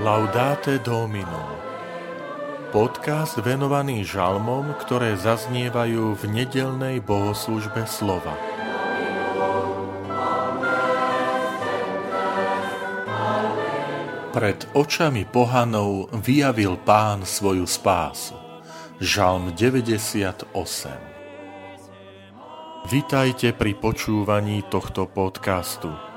Laudate Domino Podcast venovaný žalmom, ktoré zaznievajú v nedelnej bohoslužbe slova. Pred očami pohanov vyjavil pán svoju spásu. Žalm 98 Vitajte pri počúvaní tohto podcastu.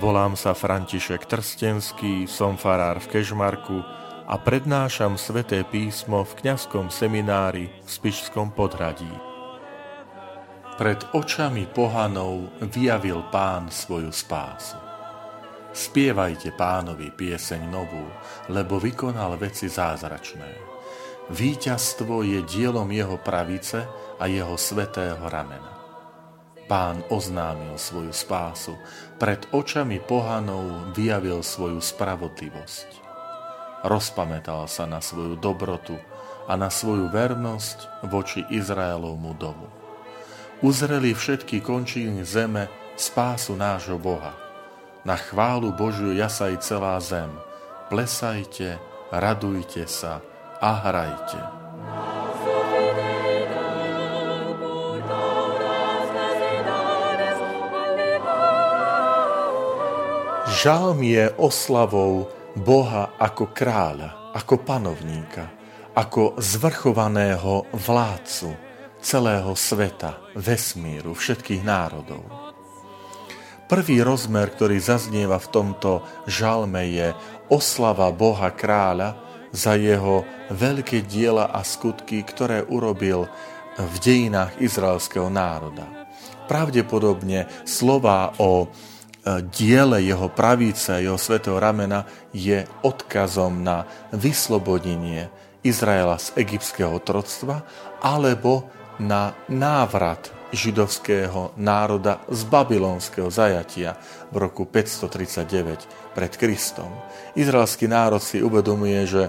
Volám sa František Trstenský, som farár v Kežmarku a prednášam sveté písmo v kňazskom seminári v Spišskom podhradí. Pred očami pohanov vyjavil pán svoju spásu. Spievajte pánovi pieseň novú, lebo vykonal veci zázračné. Výťazstvo je dielom jeho pravice a jeho svetého ramena. Pán oznámil svoju spásu, pred očami pohanov vyjavil svoju spravodlivosť. Rozpamätal sa na svoju dobrotu a na svoju vernosť voči Izraelovmu domu. Uzreli všetky končiny zeme spásu nášho Boha. Na chválu Božiu jasaj celá zem. Plesajte, radujte sa a hrajte. Žalm je oslavou Boha ako kráľa, ako panovníka, ako zvrchovaného vládcu celého sveta, vesmíru, všetkých národov. Prvý rozmer, ktorý zaznieva v tomto žalme, je oslava Boha kráľa za jeho veľké diela a skutky, ktoré urobil v dejinách izraelského národa. Pravdepodobne slova o diele jeho pravice, jeho svetého ramena je odkazom na vyslobodenie Izraela z egyptského otroctva alebo na návrat židovského národa z babylonského zajatia v roku 539 pred Kristom. Izraelský národ si uvedomuje, že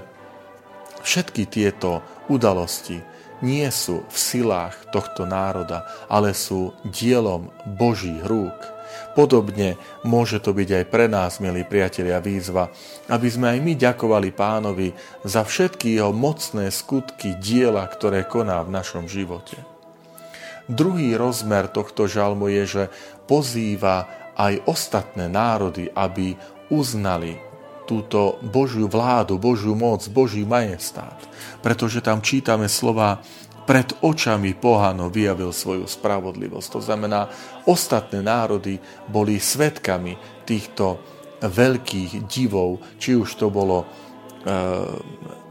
všetky tieto udalosti nie sú v silách tohto národa, ale sú dielom Božích rúk Podobne môže to byť aj pre nás, milí priatelia, výzva, aby sme aj my ďakovali pánovi za všetky jeho mocné skutky diela, ktoré koná v našom živote. Druhý rozmer tohto žalmu je, že pozýva aj ostatné národy, aby uznali túto Božiu vládu, Božiu moc, Boží majestát. Pretože tam čítame slova pred očami pohanov vyjavil svoju spravodlivosť. To znamená, ostatné národy boli svetkami týchto veľkých divov, či už to bolo e,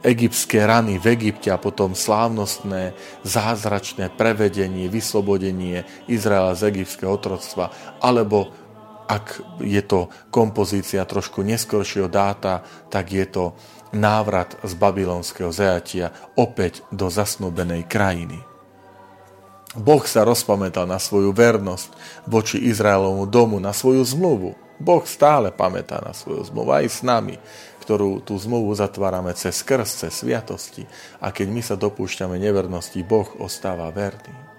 egyptské rany v Egypte a potom slávnostné, zázračné prevedenie, vyslobodenie Izraela z egyptského otroctva, alebo ak je to kompozícia trošku neskoršieho dáta, tak je to návrat z babylonského zajatia opäť do zasnúbenej krajiny. Boh sa rozpamätal na svoju vernosť voči Izraelovmu domu, na svoju zmluvu. Boh stále pamätá na svoju zmluvu aj s nami, ktorú tú zmluvu zatvárame cez krst, cez sviatosti. A keď my sa dopúšťame nevernosti, Boh ostáva verný.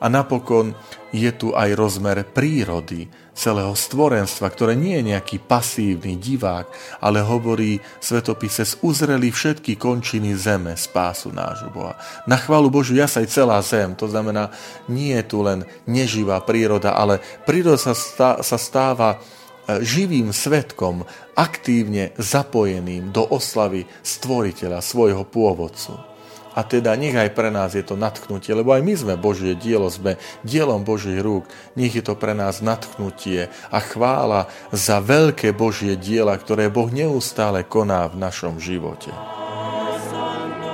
A napokon je tu aj rozmer prírody celého stvorenstva, ktoré nie je nejaký pasívny divák, ale hovorí svetopise, uzreli všetky končiny zeme spásu nášho Boha. Na chválu Božiu jasaj celá zem, to znamená, nie je tu len neživá príroda, ale príroda sa, stá, sa stáva e, živým svetkom, aktívne zapojeným do oslavy stvoriteľa, svojho pôvodcu. A teda nech aj pre nás je to natknutie, lebo aj my sme Božie dielo, sme dielom Božích rúk. Nech je to pre nás natknutie a chvála za veľké Božie diela, ktoré Boh neustále koná v našom živote. Santo,